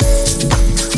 Yeah.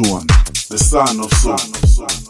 One, the son of soul.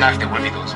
tribunal de Huelvidos.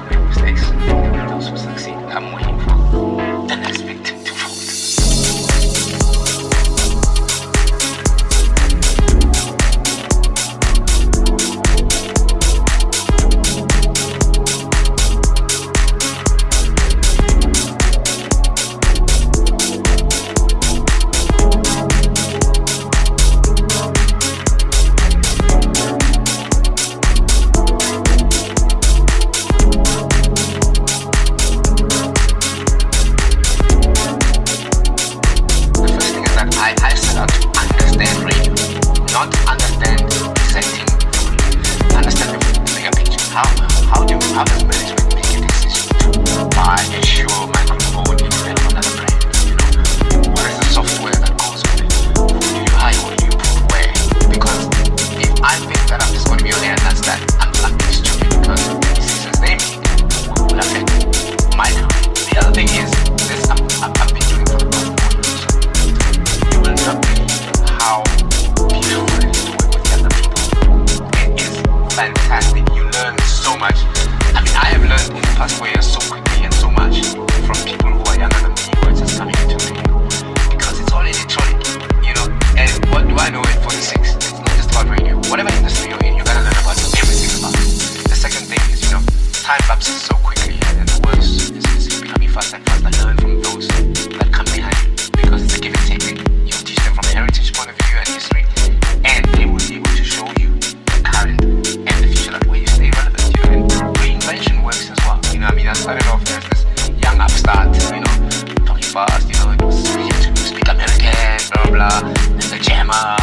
my,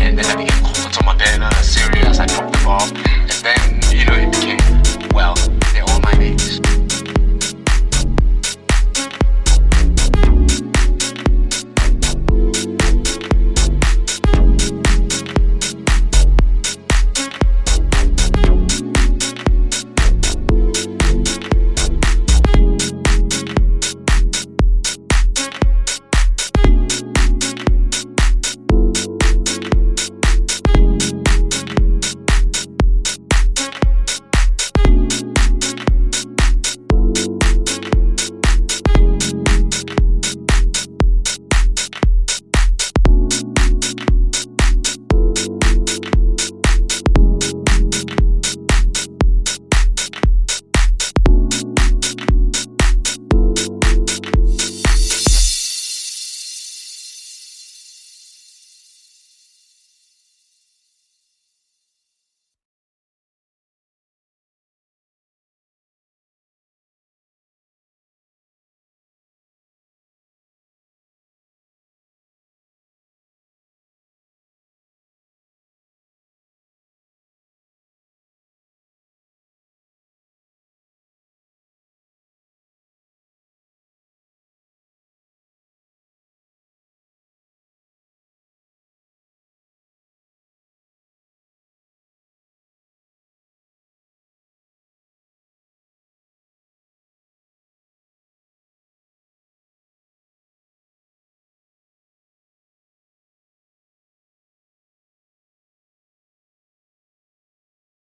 and then I began hooked on my banner, serious, I dropped the bomb, and then